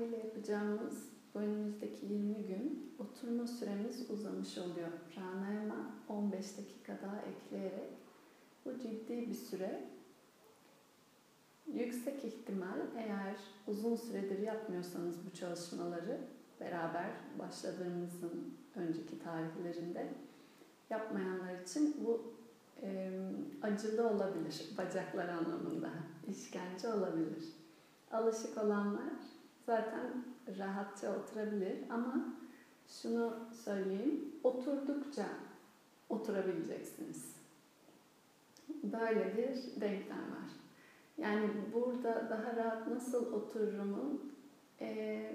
İtibariyle yapacağımız bu önümüzdeki 20 gün oturma süremiz uzamış oluyor. Pranayama 15 dakika daha ekleyerek bu ciddi bir süre. Yüksek ihtimal eğer uzun süredir yapmıyorsanız bu çalışmaları beraber başladığımızın önceki tarihlerinde yapmayanlar için bu e, acılı olabilir bacaklar anlamında, işkence olabilir. Alışık olanlar zaten rahatça oturabilir ama şunu söyleyeyim, oturdukça oturabileceksiniz. Böyle bir denklem var. Yani burada daha rahat nasıl otururumun e,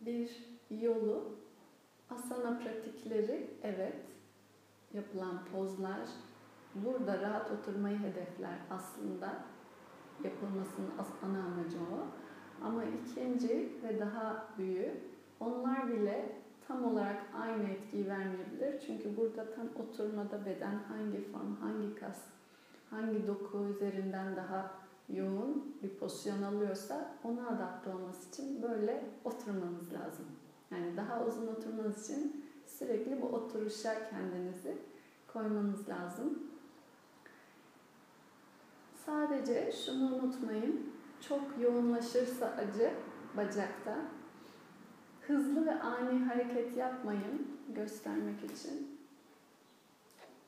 bir yolu asana pratikleri evet yapılan pozlar burada rahat oturmayı hedefler aslında yapılmasının ana amacı o. Ama ikinci ve daha büyük onlar bile tam olarak aynı etkiyi vermeyebilir. Çünkü burada tam oturmada beden hangi form, hangi kas, hangi doku üzerinden daha yoğun bir pozisyon alıyorsa ona adapte olması için böyle oturmanız lazım. Yani daha uzun oturmanız için sürekli bu oturuşa kendinizi koymanız lazım. Sadece şunu unutmayın. Çok yoğunlaşırsa acı bacakta hızlı ve ani hareket yapmayın göstermek için.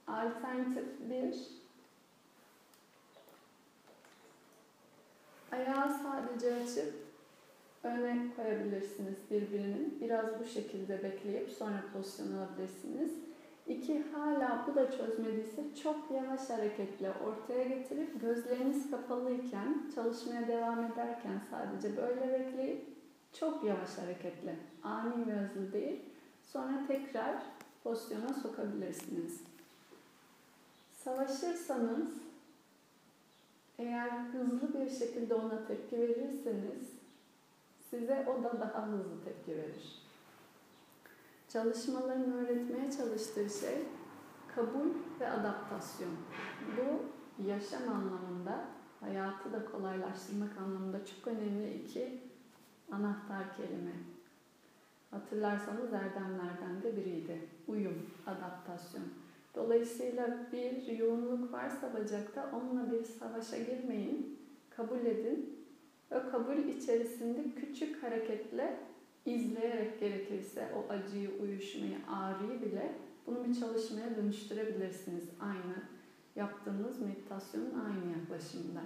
Alternatif bir ayağı sadece açıp öne koyabilirsiniz birbirinin. Biraz bu şekilde bekleyip sonra pozisyon alabilirsiniz. İki, hala bu da çözmediyse çok yavaş hareketle ortaya getirip gözleriniz kapalıyken, çalışmaya devam ederken sadece böyle bekleyip çok yavaş hareketle, ani ve hızlı değil, sonra tekrar pozisyona sokabilirsiniz. Savaşırsanız, eğer hızlı bir şekilde ona tepki verirseniz, size o da daha hızlı tepki verir. Çalışmaların öğretmeye çalıştığı şey kabul ve adaptasyon. Bu yaşam anlamında, hayatı da kolaylaştırmak anlamında çok önemli iki anahtar kelime. Hatırlarsanız erdemlerden de biriydi. Uyum, adaptasyon. Dolayısıyla bir yoğunluk varsa bacakta onunla bir savaşa girmeyin. Kabul edin. O kabul içerisinde küçük hareketle izleyerek gerekirse o acıyı, uyuşmayı, ağrıyı bile bunu bir çalışmaya dönüştürebilirsiniz. Aynı yaptığınız meditasyonun aynı yaklaşımında.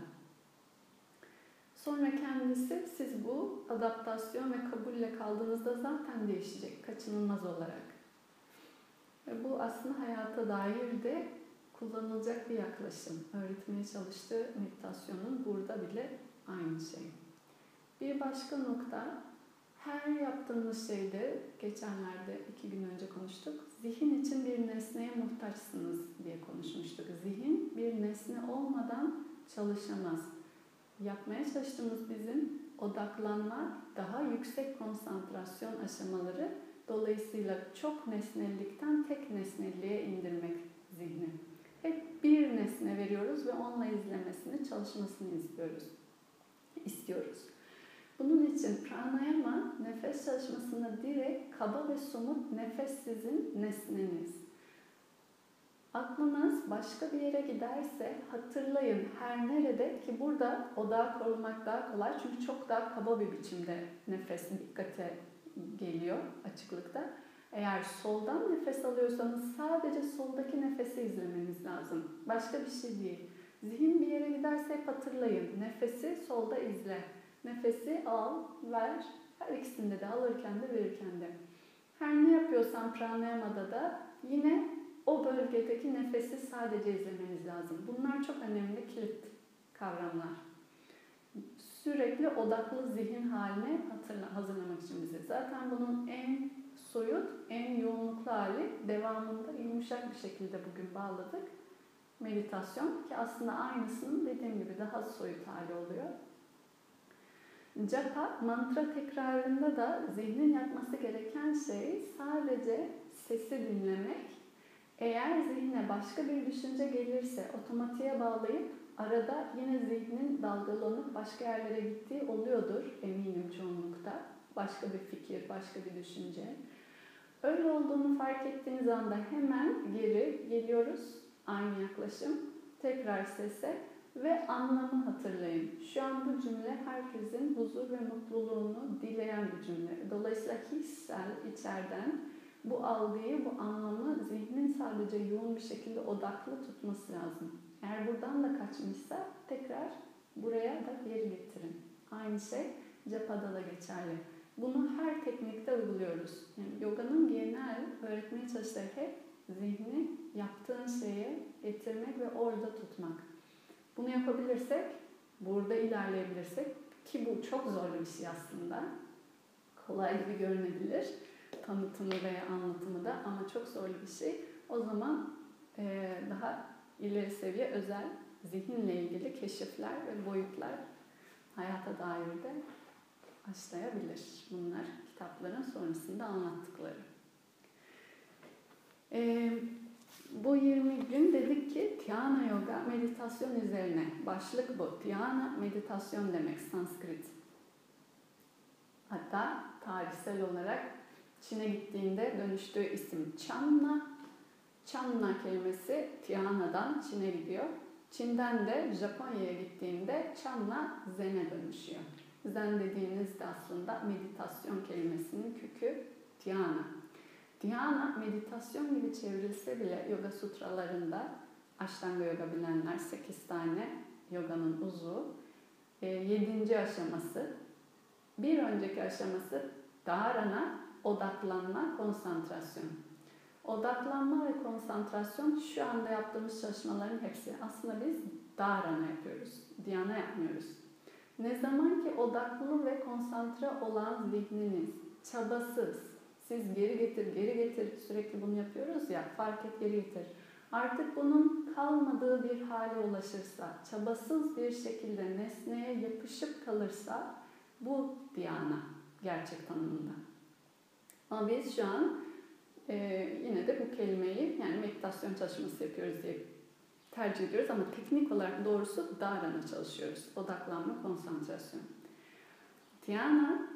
Sonra kendisi siz bu adaptasyon ve kabulle kaldığınızda zaten değişecek kaçınılmaz olarak. Ve bu aslında hayata dair de kullanılacak bir yaklaşım. Öğretmeye çalıştığı meditasyonun burada bile aynı şey. Bir başka nokta her yaptığınız şeyde, geçenlerde iki gün önce konuştuk, zihin için bir nesneye muhtaçsınız diye konuşmuştuk. Zihin bir nesne olmadan çalışamaz. Yapmaya çalıştığımız bizim odaklanma, daha yüksek konsantrasyon aşamaları dolayısıyla çok nesnellikten tek nesnelliğe indirmek zihni. Hep bir nesne veriyoruz ve onunla izlemesini, çalışmasını istiyoruz. istiyoruz. Bunun için pranayama nefes çalışmasında direkt kaba ve somut nefes sizin nesneniz. Aklınız başka bir yere giderse hatırlayın her nerede ki burada odağı korumak daha kolay çünkü çok daha kaba bir biçimde nefes dikkate geliyor açıklıkta. Eğer soldan nefes alıyorsanız sadece soldaki nefesi izlemeniz lazım. Başka bir şey değil. Zihin bir yere giderse hep hatırlayın. Nefesi solda izle. Nefesi al, ver. Her ikisinde de alırken de verirken de. Her ne yapıyorsan pranayamada da yine o bölgedeki nefesi sadece izlemeniz lazım. Bunlar çok önemli kilit kavramlar. Sürekli odaklı zihin haline hatırla, hazırlamak için bizi. Zaten bunun en soyut, en yoğunluklu hali devamında yumuşak bir şekilde bugün bağladık. Meditasyon ki aslında aynısının dediğim gibi daha soyut hali oluyor. Japa, mantra tekrarında da zihnin yapması gereken şey sadece sesi dinlemek. Eğer zihne başka bir düşünce gelirse otomatiğe bağlayıp arada yine zihnin dalgalanıp başka yerlere gittiği oluyordur eminim çoğunlukta. Başka bir fikir, başka bir düşünce. Öyle olduğunu fark ettiğiniz anda hemen geri geliyoruz. Aynı yaklaşım. Tekrar sese ve anlamı hatırlayın. Şu an bu cümle herkesin huzur ve mutluluğunu dileyen bir cümle. Dolayısıyla hissel içeriden bu algıyı, bu anlamı zihnin sadece yoğun bir şekilde odaklı tutması lazım. Eğer buradan da kaçmışsa tekrar buraya da geri getirin. Aynı şey cepada da geçerli. Bunu her teknikte uyguluyoruz. Yani yoganın genel öğretmeye çalıştığı hep zihni yaptığın şeye getirmek ve orada tutmak. Bunu yapabilirsek, burada ilerleyebilirsek ki bu çok zorlu bir şey aslında. Kolay gibi görünebilir tanıtımı veya anlatımı da ama çok zorlu bir şey. O zaman e, daha ileri seviye özel zihinle ilgili keşifler ve boyutlar hayata dair de başlayabilir. Bunlar kitapların sonrasında anlattıkları. E, bu 20 gün dedik ki Dhyana Yoga meditasyon üzerine. Başlık bu. Dhyana meditasyon demek Sanskrit. Hatta tarihsel olarak Çin'e gittiğinde dönüştüğü isim Channa. Channa kelimesi Tiana'dan Çin'e gidiyor. Çin'den de Japonya'ya gittiğinde Channa Zen'e dönüşüyor. Zen dediğiniz de aslında meditasyon kelimesinin kökü Dhyana. Dhyana meditasyon gibi çevrilse bile yoga sutralarında Ashtanga yoga bilenler 8 tane yoganın uzu. 7. E, aşaması. Bir önceki aşaması Dharana odaklanma, konsantrasyon. Odaklanma ve konsantrasyon şu anda yaptığımız çalışmaların hepsi. Aslında biz dharana yapıyoruz, dhyana yapmıyoruz. Ne zaman ki odaklı ve konsantre olan zihniniz çabasız, siz geri getir, geri getir sürekli bunu yapıyoruz ya, fark et geri getir. Artık bunun kalmadığı bir hale ulaşırsa, çabasız bir şekilde nesneye yapışıp kalırsa bu dhyana gerçek tanımında. Ama biz şu an e, yine de bu kelimeyi yani meditasyon çalışması yapıyoruz diye tercih ediyoruz ama teknik olarak doğrusu dharana çalışıyoruz. Odaklanma, konsantrasyon. Dhyana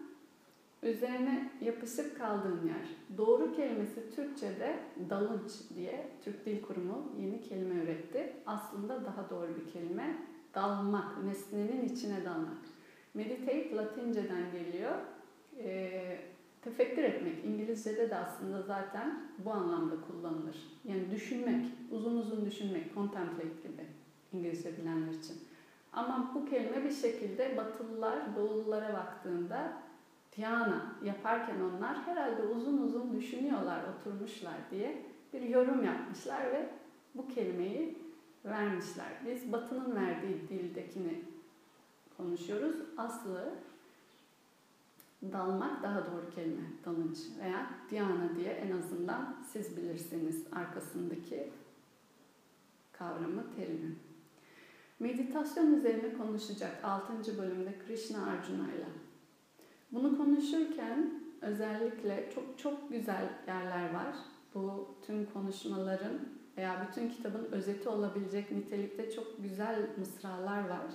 üzerine yapışık kaldığın yer. Doğru kelimesi Türkçe'de dalınç diye Türk Dil Kurumu yeni kelime üretti. Aslında daha doğru bir kelime dalmak, nesnenin içine dalmak. Meditate Latinceden geliyor. Ee, Tefekkür etmek, İngilizce'de de aslında zaten bu anlamda kullanılır. Yani düşünmek, uzun uzun düşünmek, contemplate gibi İngilizce bilenler için. Ama bu kelime bir şekilde Batılılar Doğululara baktığında Dhyana yaparken onlar herhalde uzun uzun düşünüyorlar, oturmuşlar diye bir yorum yapmışlar ve bu kelimeyi vermişler. Biz Batı'nın verdiği dildekini konuşuyoruz. Aslı dalmak daha doğru kelime, dalınç veya dhyana diye en azından siz bilirsiniz arkasındaki kavramı, terimi. Meditasyon üzerine konuşacak 6. bölümde Krishna Arjuna ile. Bunu konuşurken özellikle çok çok güzel yerler var. Bu tüm konuşmaların veya bütün kitabın özeti olabilecek nitelikte çok güzel mısralar var.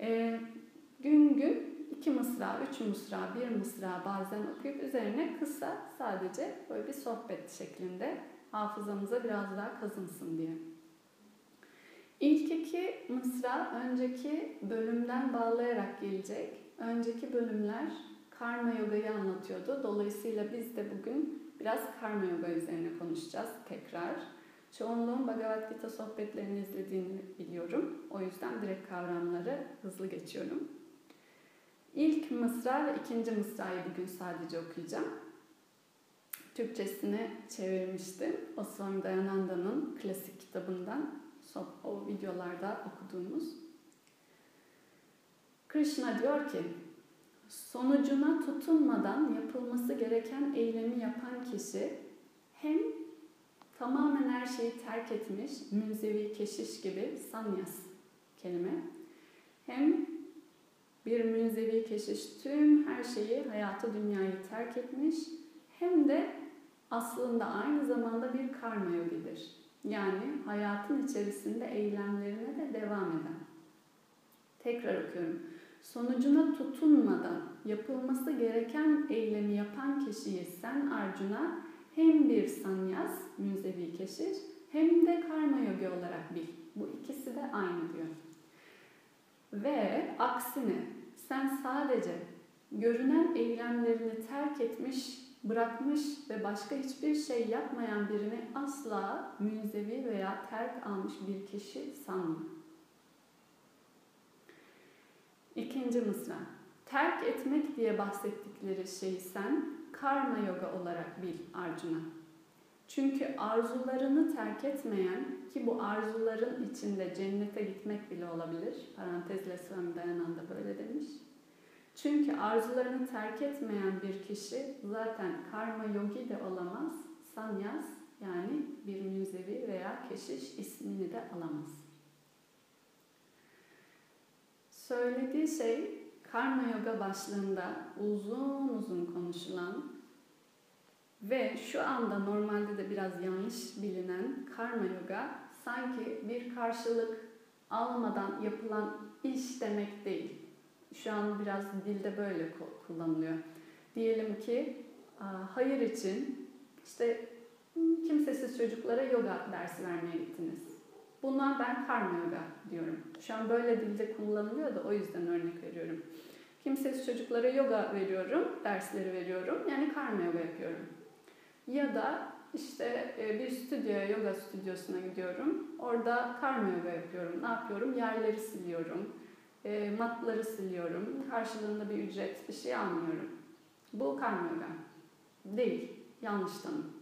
Ee, gün gün iki mısra, üç mısra, bir mısra bazen okuyup üzerine kısa sadece böyle bir sohbet şeklinde hafızamıza biraz daha kazınsın diye. İlk iki mısra önceki bölümden bağlayarak gelecek. Önceki bölümler karma yogayı anlatıyordu. Dolayısıyla biz de bugün biraz karma yoga üzerine konuşacağız tekrar. Çoğunluğun Bhagavad Gita sohbetlerini izlediğini biliyorum. O yüzden direkt kavramları hızlı geçiyorum. İlk mısra ve ikinci mısrayı bugün sadece okuyacağım. Türkçesini çevirmiştim. Oswami Dayananda'nın klasik kitabından o videolarda okuduğumuz. Krishna diyor ki, sonucuna tutunmadan yapılması gereken eylemi yapan kişi hem tamamen her şeyi terk etmiş, münzevi keşiş gibi sanyas kelime, hem bir münzevi keşiş tüm her şeyi, hayatı, dünyayı terk etmiş. Hem de aslında aynı zamanda bir karma yogidir. Yani hayatın içerisinde eylemlerine de devam eden. Tekrar okuyorum. Sonucuna tutunmadan yapılması gereken eylemi yapan kişiyi sen Arjuna hem bir sanyas, münzevi keşiş, hem de karma yogi olarak bil. Bu ikisi de aynı diyor. Ve aksine sen sadece görünen eylemlerini terk etmiş, bırakmış ve başka hiçbir şey yapmayan birini asla münzevi veya terk almış bir kişi sanma. İkinci mısra. Terk etmek diye bahsettikleri şeyi sen karma yoga olarak bil Arjuna. Çünkü arzularını terk etmeyen ki bu arzuların içinde cennete gitmek bile olabilir. Parantezle Swami Dayananda böyle demiş. Çünkü arzularını terk etmeyen bir kişi zaten karma yogi de olamaz, sanyas yani bir münzevi veya keşiş ismini de alamaz. Söylediği şey karma yoga başlığında uzun uzun konuşulan ve şu anda normalde de biraz yanlış bilinen karma yoga sanki bir karşılık almadan yapılan iş demek değil. Şu an biraz dilde böyle kullanılıyor. Diyelim ki hayır için işte kimsesiz çocuklara yoga dersi vermeye gittiniz. Buna ben karma yoga diyorum. Şu an böyle dilde kullanılıyor da o yüzden örnek veriyorum. Kimsesiz çocuklara yoga veriyorum, dersleri veriyorum. Yani karma yoga yapıyorum. Ya da işte e, bir stüdyoya, yoga stüdyosuna gidiyorum. Orada karma yoga yapıyorum. Ne yapıyorum? Yerleri siliyorum. E, matları siliyorum. Karşılığında bir ücret, bir şey almıyorum. Bu karma yoga. Değil. Yanlış tanım.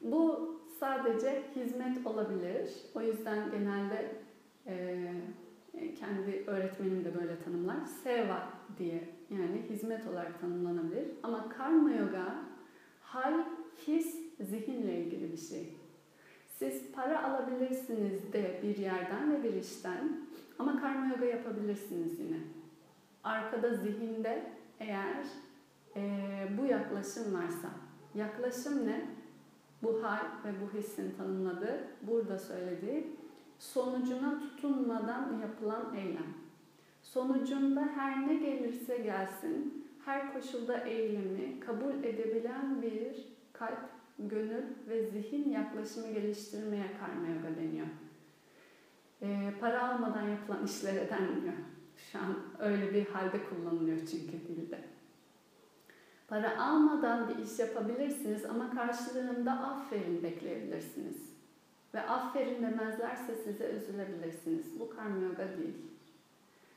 Bu sadece hizmet olabilir. O yüzden genelde e, kendi öğretmenim de böyle tanımlar. Seva diye yani hizmet olarak tanımlanabilir. Ama karma yoga hal, his, zihinle ilgili bir şey. Siz para alabilirsiniz de bir yerden ve bir işten ama karma yoga yapabilirsiniz yine. Arkada zihinde eğer e, bu yaklaşım varsa. Yaklaşım ne? Bu hal ve bu hissin tanımladığı, burada söylediği sonucuna tutunmadan yapılan eylem. Sonucunda her ne gelirse gelsin, her koşulda eylemi kabul edebilen bir kalp, gönül ve zihin yaklaşımı geliştirmeye karma yoga deniyor. E, para almadan yapılan işlere denmiyor. Şu an öyle bir halde kullanılıyor çünkü dilde. Para almadan bir iş yapabilirsiniz ama karşılığında aferin bekleyebilirsiniz. Ve aferin demezlerse size üzülebilirsiniz. Bu karma yoga değil.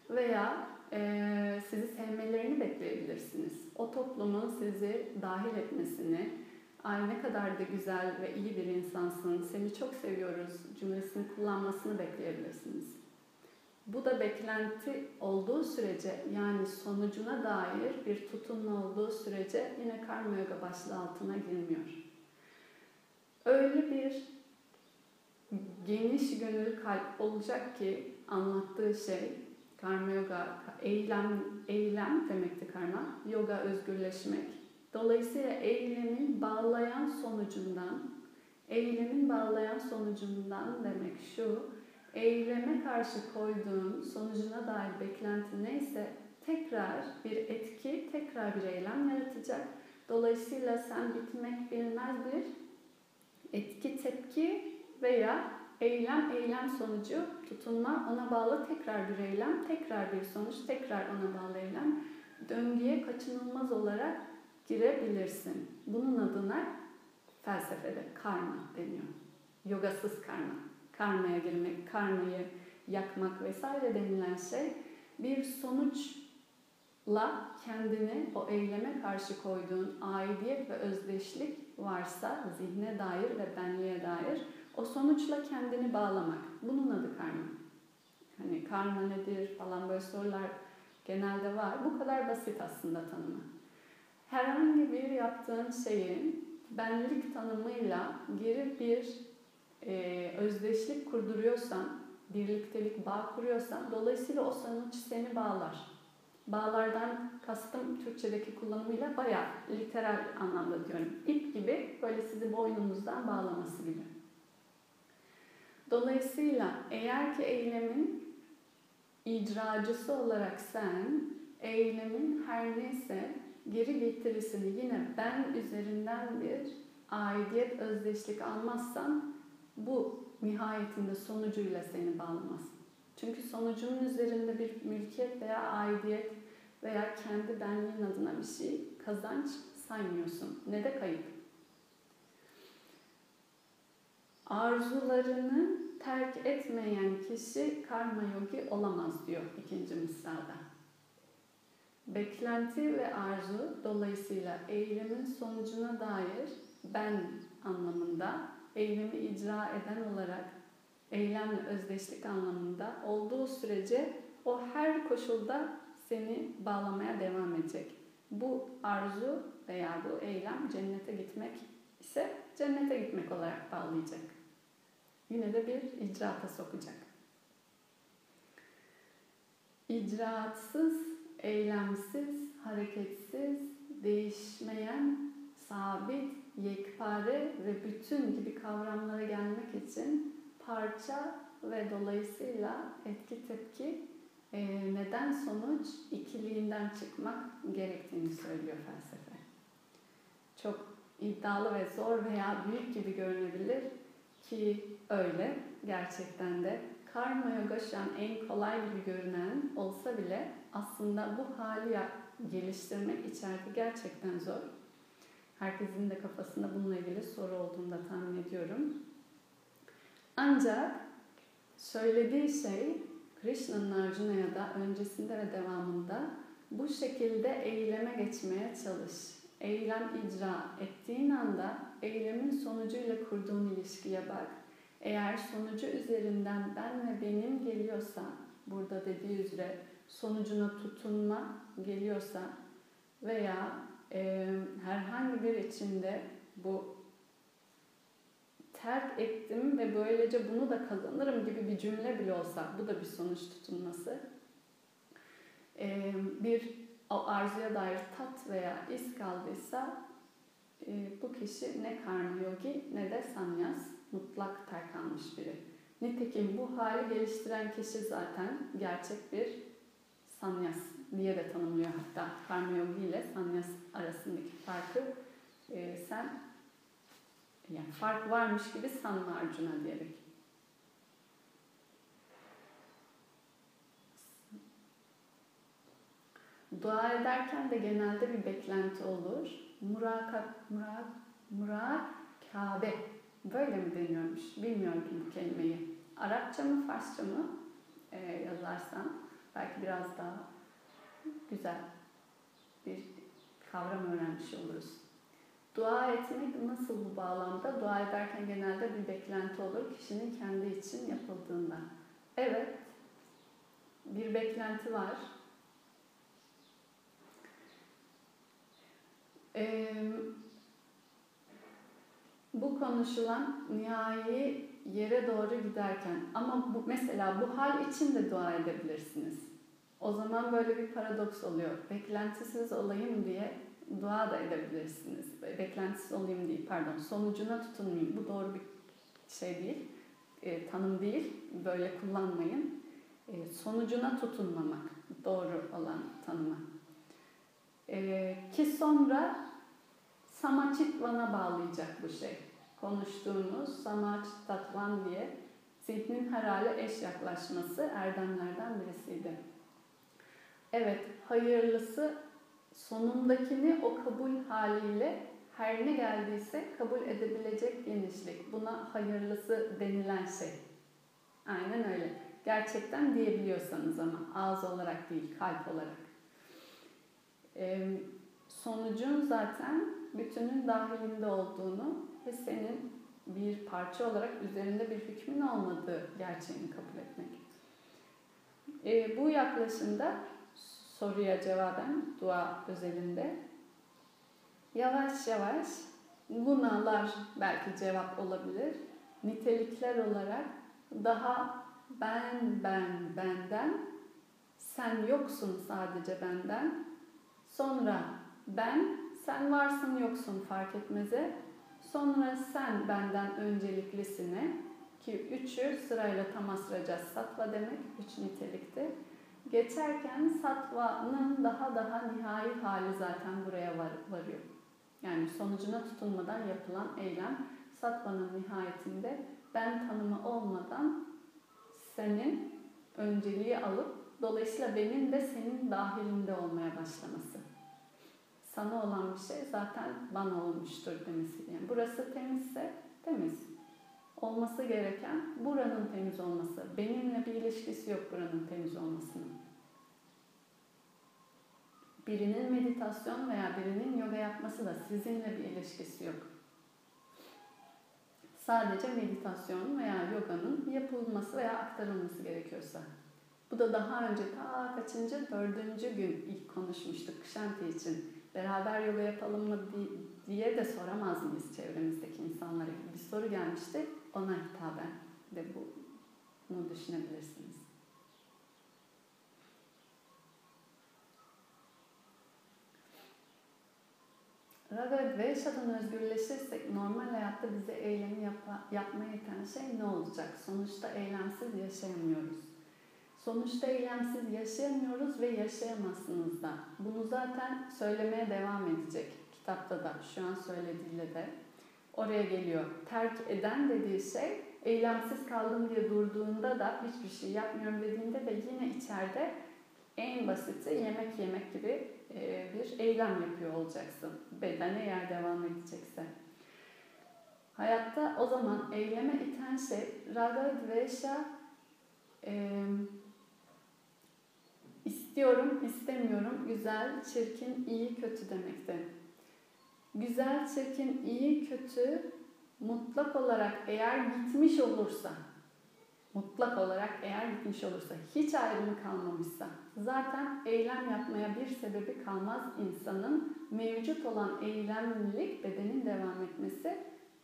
Veya e, sizi sevmelerini bekleyebilirsiniz. O toplumun sizi dahil etmesini, ay ne kadar da güzel ve iyi bir insansın, seni çok seviyoruz cümlesini kullanmasını bekleyebilirsiniz. Bu da beklenti olduğu sürece yani sonucuna dair bir tutumlu olduğu sürece yine karma yoga başlığı altına girmiyor. Öyle bir geniş gönüllü kalp olacak ki anlattığı şey karma yoga eylem eylem demekti karma. Yoga özgürleşmek. Dolayısıyla eylemin bağlayan sonucundan eylemin bağlayan sonucundan demek şu eyleme karşı koyduğun sonucuna dair beklenti neyse tekrar bir etki, tekrar bir eylem yaratacak. Dolayısıyla sen bitmek bilmez bir etki, tepki veya eylem, eylem sonucu tutunma, ona bağlı tekrar bir eylem, tekrar bir sonuç, tekrar ona bağlı eylem. Döngüye kaçınılmaz olarak girebilirsin. Bunun adına felsefede karma deniyor. Yogasız karma karmaya girmek, karmayı yakmak vesaire denilen şey bir sonuçla kendini o eyleme karşı koyduğun aidiyet ve özdeşlik varsa zihne dair ve benliğe dair o sonuçla kendini bağlamak. Bunun adı karma. Hani karma nedir falan böyle sorular genelde var. Bu kadar basit aslında tanımı. Herhangi bir yaptığın şeyin benlik tanımıyla geri bir e, özdeşlik kurduruyorsan, birliktelik bağ kuruyorsan dolayısıyla o sonuç seni bağlar. Bağlardan kastım Türkçedeki kullanımıyla bayağı literal anlamda diyorum. İp gibi böyle sizi boynunuzdan bağlaması gibi. Dolayısıyla eğer ki eylemin icracısı olarak sen, eylemin her neyse geri getirisini yine ben üzerinden bir aidiyet, özdeşlik almazsan bu nihayetinde sonucuyla seni bağlamaz. Çünkü sonucunun üzerinde bir mülkiyet veya aidiyet veya kendi benliğin adına bir şey kazanç saymıyorsun. Ne de kayıp. Arzularını terk etmeyen kişi karma yogi olamaz diyor ikinci misalda. Beklenti ve arzu dolayısıyla eylemin sonucuna dair ben anlamında eylemi icra eden olarak eylemle özdeşlik anlamında olduğu sürece o her koşulda seni bağlamaya devam edecek. Bu arzu veya bu eylem cennete gitmek ise cennete gitmek olarak bağlayacak. Yine de bir icraata sokacak. İcraatsız, eylemsiz, hareketsiz, değişmeyen, sabit, yekpare ve bütün gibi kavramlara gelmek için parça ve dolayısıyla etki tepki e, neden sonuç ikiliğinden çıkmak gerektiğini söylüyor felsefe. Çok iddialı ve zor veya büyük gibi görünebilir ki öyle gerçekten de. Karma yoga şu an en kolay gibi görünen olsa bile aslında bu hali geliştirmek içeride gerçekten zor. Herkesin de kafasında bununla ilgili soru olduğunu da tahmin ediyorum. Ancak söylediği şey Krishna'nın Arjuna'ya da öncesinde ve devamında bu şekilde eyleme geçmeye çalış. Eylem icra ettiğin anda eylemin sonucuyla kurduğun ilişkiye bak. Eğer sonucu üzerinden ben ve benim geliyorsa, burada dediği üzere sonucuna tutunma geliyorsa veya herhangi bir içinde bu terk ettim ve böylece bunu da kazanırım gibi bir cümle bile olsa bu da bir sonuç tutunması. E, bir arzuya dair tat veya iz kaldıysa bu kişi ne karma yogi ne de sanyas mutlak terk almış biri. Nitekim bu hali geliştiren kişi zaten gerçek bir sanyas diye de tanımlıyor hatta karma yogi ile sanyas arasındaki farkı e, sen yani fark varmış gibi sanma Arjuna diyerek. Dua ederken de genelde bir beklenti olur. Murakat, murak, murak, Kabe. Böyle mi deniyormuş? Bilmiyorum bu kelimeyi. Arapça mı, Farsça mı ee, yazarsan belki biraz daha güzel bir kavram öğrenmiş oluruz. Dua etmek nasıl bu bağlamda? Dua ederken genelde bir beklenti olur kişinin kendi için yapıldığında. Evet, bir beklenti var. Ee, bu konuşulan nihai yere doğru giderken ama bu mesela bu hal için de dua edebilirsiniz. O zaman böyle bir paradoks oluyor. Beklentisiz olayım diye dua da edebilirsiniz. Beklentisiz olayım değil, pardon. Sonucuna tutunmayayım. Bu doğru bir şey değil, e, tanım değil. Böyle kullanmayın. E, sonucuna tutunmamak doğru olan tanımı. E, ki sonra Samachitvan'a bağlayacak bu şey. Konuştuğumuz Samachitvatvan diye zihnin her hale eş yaklaşması erdemlerden birisiydi. Evet, hayırlısı sonundakini o kabul haliyle her ne geldiyse kabul edebilecek genişlik. Buna hayırlısı denilen şey. Aynen öyle. Gerçekten diyebiliyorsanız ama ağız olarak değil, kalp olarak. Ee, sonucun zaten bütünün dahilinde olduğunu ve senin bir parça olarak üzerinde bir hükmün olmadığı gerçeğini kabul etmek. Ee, bu yaklaşımda soruya cevaben dua özelinde yavaş yavaş gunalar belki cevap olabilir. Nitelikler olarak daha ben, ben, benden, sen yoksun sadece benden, sonra ben, sen varsın yoksun fark etmeze, sonra sen benden önceliklisine ki üçü sırayla tamasraca sattva demek, üç nitelikte. Geçerken sattvanın daha daha nihai hali zaten buraya var, varıyor. Yani sonucuna tutunmadan yapılan eylem sattvanın nihayetinde ben tanımı olmadan senin önceliği alıp dolayısıyla benim de senin dahilinde olmaya başlaması. Sana olan bir şey zaten bana olmuştur demesi. Yani burası temizse temiz. Olması gereken buranın temiz olması. Benimle bir ilişkisi yok buranın temiz olmasının. Birinin meditasyon veya birinin yoga yapması da sizinle bir ilişkisi yok. Sadece meditasyon veya yoganın yapılması veya aktarılması gerekiyorsa. Bu da daha önce ta kaçıncı, dördüncü gün ilk konuşmuştuk Kşanti için. Beraber yoga yapalım mı diye de soramaz mıyız çevremizdeki insanlara? Bir soru gelmişti, ona hitaben de bunu düşünebilirsiniz. Raga ve Dvesha'dan özgürleşirsek normal hayatta bize eylemi yap yapmaya iten şey ne olacak? Sonuçta eylemsiz yaşayamıyoruz. Sonuçta eylemsiz yaşayamıyoruz ve yaşayamazsınız da. Bunu zaten söylemeye devam edecek kitapta da şu an söylediğiyle de oraya geliyor. Terk eden dediği şey eylemsiz kaldım diye durduğunda da hiçbir şey yapmıyorum dediğinde de yine içeride en basiti yemek yemek gibi e, bir eylem yapıyor olacaksın. Beden eğer devam edecekse. Hayatta o zaman eyleme iten şey raga, dvesha, e, istiyorum, istemiyorum, güzel, çirkin, iyi, kötü demekti. Güzel, çirkin, iyi, kötü mutlak olarak eğer gitmiş olursa, mutlak olarak eğer gitmiş olursa, hiç ayrımı kalmamışsa, zaten eylem yapmaya bir sebebi kalmaz insanın mevcut olan eylemlilik bedenin devam etmesi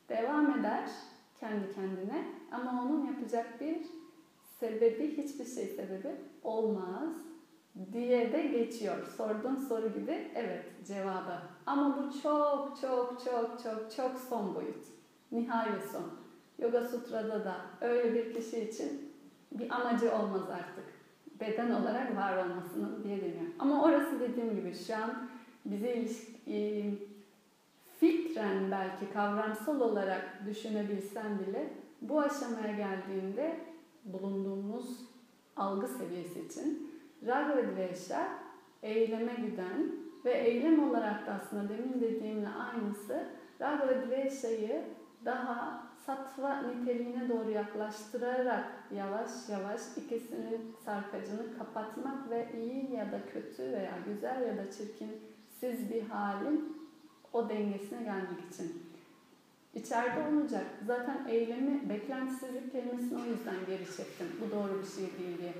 devam eder kendi kendine ama onun yapacak bir sebebi hiçbir şey sebebi olmaz diye de geçiyor. Sorduğun soru gibi evet cevabı. Ama bu çok çok çok çok çok son boyut. Nihai son. Yoga Sutra'da da öyle bir kişi için bir amacı olmaz artık. Beden olarak var olmasının diye deniyor. Ama orası dediğim gibi şu an bize ilişki, fikren belki kavramsal olarak düşünebilsem bile bu aşamaya geldiğinde bulunduğumuz algı seviyesi için Raga ve Dvesha eyleme giden ve eylem olarak da aslında demin dediğimle aynısı Raga ve daha sattva niteliğine doğru yaklaştırarak yavaş yavaş ikisinin sarkacını kapatmak ve iyi ya da kötü veya güzel ya da çirkin siz bir halin o dengesine gelmek için. İçeride olacak. Zaten eylemi, beklentisizlik kelimesini o yüzden geri çektim. Bu doğru bir şey değil diye.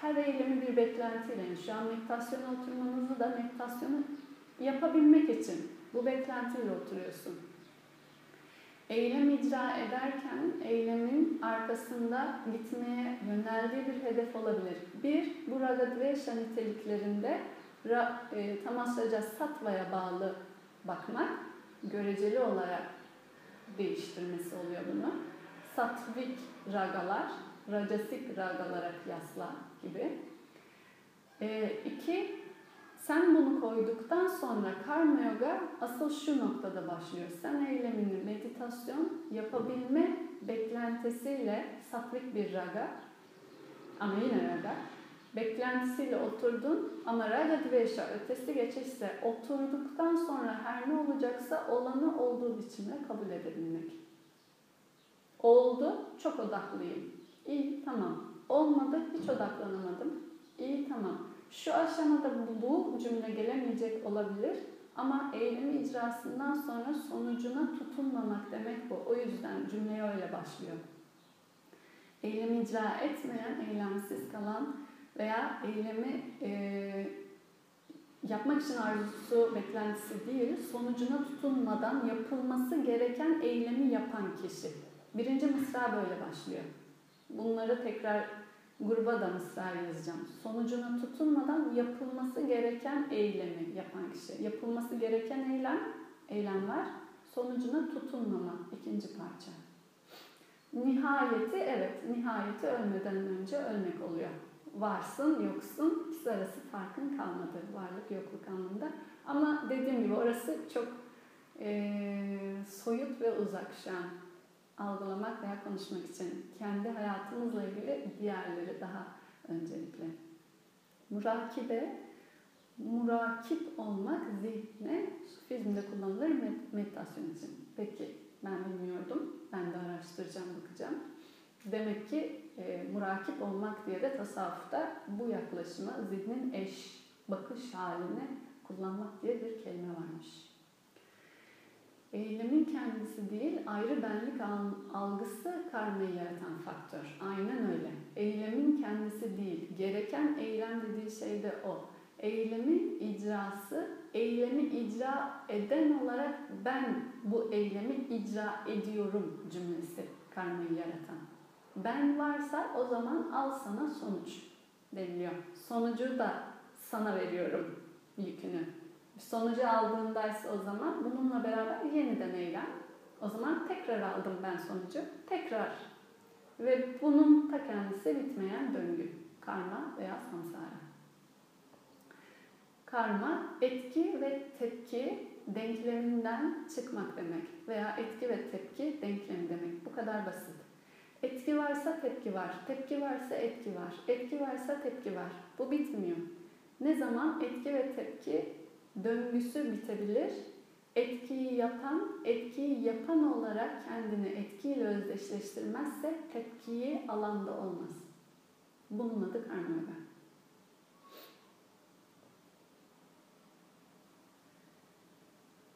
Her eylemi bir beklentiyle, yani şu an meditasyona oturmanızı da meditasyonu yapabilmek için bu beklentiyle oturuyorsun. Eylem icra ederken eylemin arkasında gitmeye yöneldiği bir hedef olabilir. Bir, bu ragadvesha niteliklerinde ra, e, tamasraca sattva'ya bağlı bakmak, göreceli olarak değiştirmesi oluyor bunu. Satvik ragalar, rajasik ragalara kıyasla gibi. E, iki, sen bunu koyduktan sonra karma yoga asıl şu noktada başlıyor. Sen eylemini meditasyon yapabilme beklentisiyle satvik bir raga ama yine raga beklentisiyle oturdun ama raga dvesha ötesi geçişse oturduktan sonra her ne olacaksa olanı olduğu biçimde kabul edebilmek. Oldu, çok odaklıyım. İyi, tamam. Olmadı, hiç odaklanamadım. İyi, tamam şu aşamada bu cümle gelemeyecek olabilir ama eylemi icrasından sonra sonucuna tutunmamak demek bu. O yüzden cümleye öyle başlıyor. Eylemi icra etmeyen, eylemsiz kalan veya eylemi e, yapmak için arzusu, beklentisi değil, sonucuna tutunmadan yapılması gereken eylemi yapan kişi. Birinci mısra böyle başlıyor. Bunları tekrar gruba da mısra yazacağım. Sonucuna tutunmadan yapılması gereken eylemi yapan kişi. Yapılması gereken eylem, eylem var. Sonucuna tutunmama ikinci parça. Nihayeti evet, nihayeti ölmeden önce ölmek oluyor. Varsın, yoksun, ikisi arası farkın kalmadı varlık yokluk anlamında. Ama dediğim gibi orası çok e, soyut ve uzak şu an algılamak veya konuşmak için. Kendi hayatımızla ilgili diğerleri daha öncelikle. Murakibe, murakip olmak zihne Sufizmde kullanılır meditasyon için. Peki ben bilmiyordum. Ben de araştıracağım, bakacağım. Demek ki e, murakip olmak diye de tasavvufta bu yaklaşımı zihnin eş bakış haline kullanmak diye bir kelime varmış. Eylemin kendisi değil, ayrı benlik algısı karmayı yaratan faktör. Aynen öyle. Eylemin kendisi değil, gereken eylem dediği şey de o. Eylemin icrası, eylemi icra eden olarak ben bu eylemi icra ediyorum cümlesi karmayı yaratan. Ben varsa o zaman al sana sonuç deniliyor. Sonucu da sana veriyorum yükünü. Sonucu aldığındaysa o zaman bununla beraber yeniden eylem. O zaman tekrar aldım ben sonucu. Tekrar. Ve bunun ta kendisi bitmeyen döngü. Karma veya samsara. Karma etki ve tepki denkleminden çıkmak demek veya etki ve tepki denklemi demek. Bu kadar basit. Etki varsa tepki var, tepki varsa etki var, etki varsa tepki var. Bu bitmiyor. Ne zaman etki ve tepki döngüsü bitebilir? Etkiyi yapan, etkiyi yapan olarak kendini etkiyle özdeşleştirmezse tepkiyi alanda olmaz. Bunun adı karma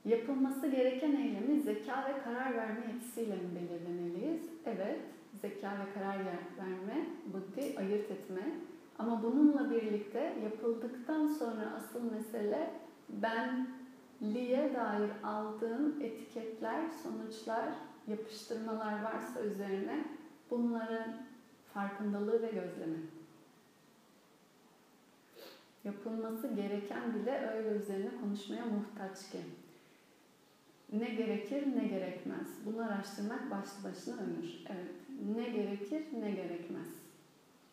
Yapılması gereken eylemi zeka ve karar verme yetisiyle mi belirlemeliyiz? Evet, zeka ve karar verme, buddhi ayırt etme. Ama bununla birlikte yapıldıktan sonra asıl mesele benliğe dair aldığım etiketler, sonuçlar, yapıştırmalar varsa üzerine bunların farkındalığı ve gözlemi. Yapılması gereken bile öyle üzerine konuşmaya muhtaç ki. Ne gerekir ne gerekmez. Bunu araştırmak başlı başına ömür. Evet. Ne gerekir ne gerekmez.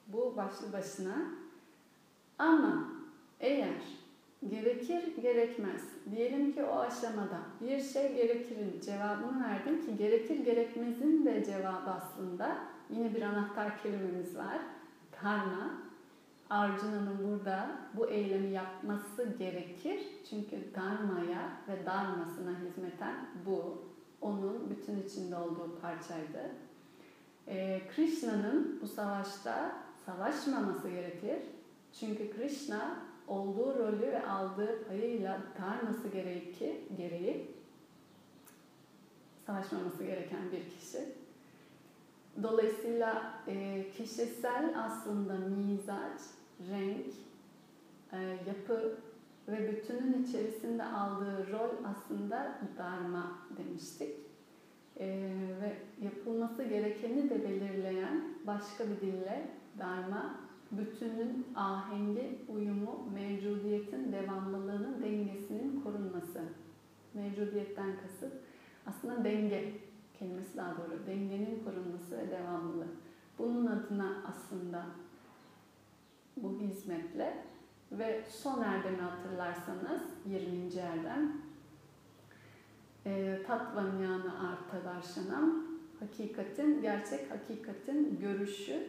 Bu başlı başına. Ama eğer gerekir gerekmez. Diyelim ki o aşamada bir şey gerekirin cevabını verdim ki gerekir gerekmezin de cevabı aslında yine bir anahtar kelimemiz var. Karma. Arjuna'nın burada bu eylemi yapması gerekir. Çünkü Dharma'ya ve Dharmasına hizmeten bu. Onun bütün içinde olduğu parçaydı. Ee, Krishna'nın bu savaşta savaşmaması gerekir. Çünkü Krishna olduğu rolü ve aldığı payıyla Dharması gereği, ki, gereği savaşmaması gereken bir kişi. Dolayısıyla e, kişisel aslında mizaç, renk, e, yapı ve bütünün içerisinde aldığı rol aslında dharma demiştik. E, ve yapılması gerekeni de belirleyen başka bir dille dharma, bütünün ahengi, uyumu, mevcudiyetin devamlılığının dengesinin korunması. Mevcudiyetten kasıt aslında denge kelimesi daha doğru. Dengenin korunması ve devamlılığı. Bunun adına aslında bu hizmetle ve son erdemi hatırlarsanız 20. erdem e, Tatvanyana Arta Darşanam hakikatin, gerçek hakikatin görüşü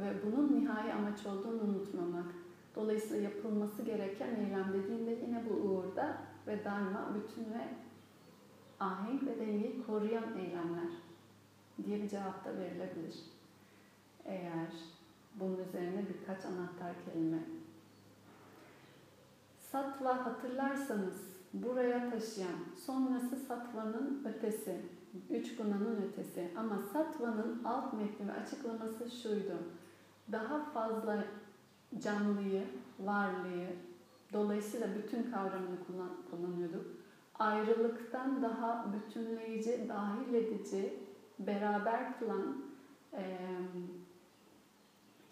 ve bunun nihai amaç olduğunu unutmamak. Dolayısıyla yapılması gereken eylem dediğinde yine bu uğurda ve daima bütün ve ahenk ve dengeyi koruyan eylemler diye bir cevap da verilebilir. Eğer bunun üzerine birkaç anahtar kelime. Satva hatırlarsanız buraya taşıyan, sonrası satvanın ötesi, üç gunanın ötesi. Ama satvanın alt metni ve açıklaması şuydu. Daha fazla canlıyı, varlığı, dolayısıyla bütün kavramını kullan, kullanıyorduk. Ayrılıktan daha bütünleyici, dahil edici, beraber kılan, e,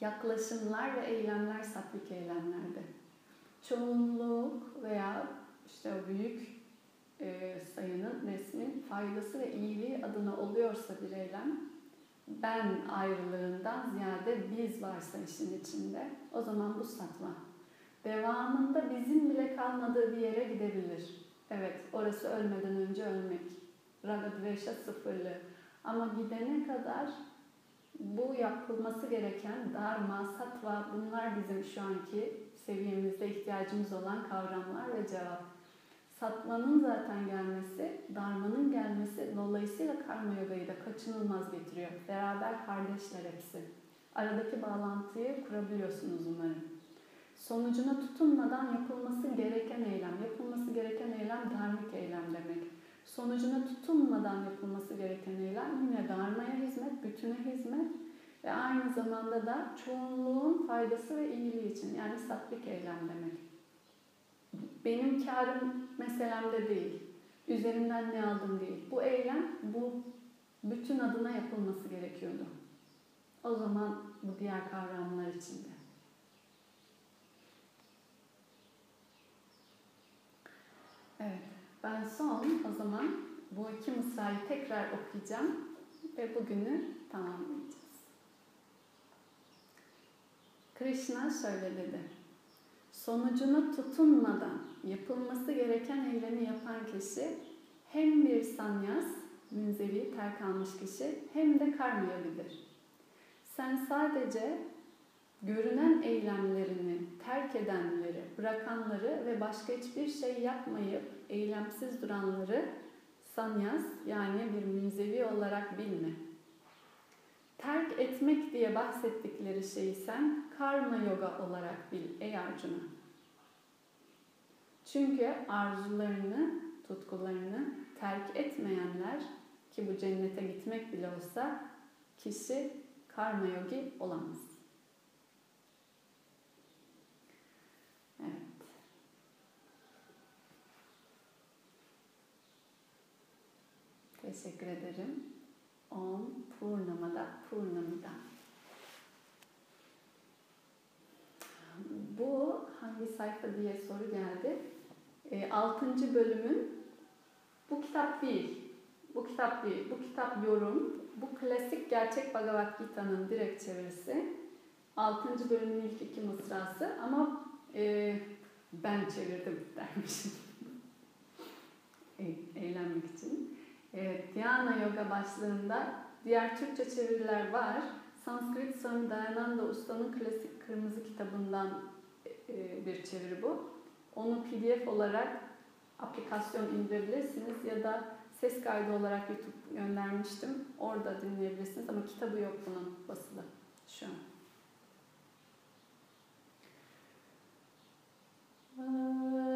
yaklaşımlar ve eylemler satlik eylemlerde. Çoğunluk veya işte o büyük e, sayının, resmin faydası ve iyiliği adına oluyorsa bir eylem, ben ayrılığından ziyade biz varsa işin içinde o zaman bu satma. Devamında bizim bile kalmadığı bir yere gidebilir. Evet, orası ölmeden önce ölmek. Raga Dvesha sıfırlı. Ama gidene kadar bu yapılması gereken dharma, sattva bunlar bizim şu anki seviyemizde ihtiyacımız olan kavramlar ve cevap. Satmanın zaten gelmesi, dharmanın gelmesi dolayısıyla karma yogayı da kaçınılmaz getiriyor. Beraber kardeşler hepsi. Aradaki bağlantıyı kurabiliyorsunuz umarım. Sonucuna tutunmadan yapılması gereken eylem. Yapılması gereken eylem dharmik eylem demek. Sonucuna tutunmadan yapılması gereken eylem yine dharmaya hizmet, bütüne hizmet ve aynı zamanda da çoğunluğun faydası ve iyiliği için yani satlik eylem demek. Benim karım meselemde değil. Üzerimden ne aldım değil. Bu eylem bu bütün adına yapılması gerekiyordu. O zaman bu diğer kavramlar içinde. Evet, ben son o zaman bu iki mısrayı tekrar okuyacağım ve bugünü tamamlayacağız. Krishna şöyle dedi. Sonucuna tutunmadan yapılması gereken eylemi yapan kişi hem bir sanyas, münzevi terk almış kişi hem de karma yogidir. Sen sadece görünen eylemlerini terk edenleri, bırakanları ve başka hiçbir şey yapmayıp eylemsiz duranları sanyas yani bir münzevi olarak bilme. Terk etmek diye bahsettikleri şeyi sen karma yoga olarak bil ey Arjuna. Çünkü arzularını, tutkularını terk etmeyenler ki bu cennete gitmek bile olsa kişi karma yogi olamaz. Evet. Teşekkür ederim. Om Purnamada Purnamida. Bu hangi sayfa diye soru geldi. E, 6. bölümün bu kitap değil. Bu kitap değil. Bu kitap yorum. Bu klasik gerçek Bhagavad Gita'nın direkt çevirisi. 6. bölümün ilk iki mısrası ama e, ben çevirdim dermişim. e, eğlenmek için. E, Dhyana Yoga başlığında diğer Türkçe çeviriler var. Sanskrit Swami Dayananda Usta'nın klasik kırmızı kitabından e, bir çeviri bu. Onu PDF olarak aplikasyon indirebilirsiniz ya da ses kaydı olarak YouTube göndermiştim. Orada dinleyebilirsiniz ama kitabı yok bunun basılı şu an. Purnamada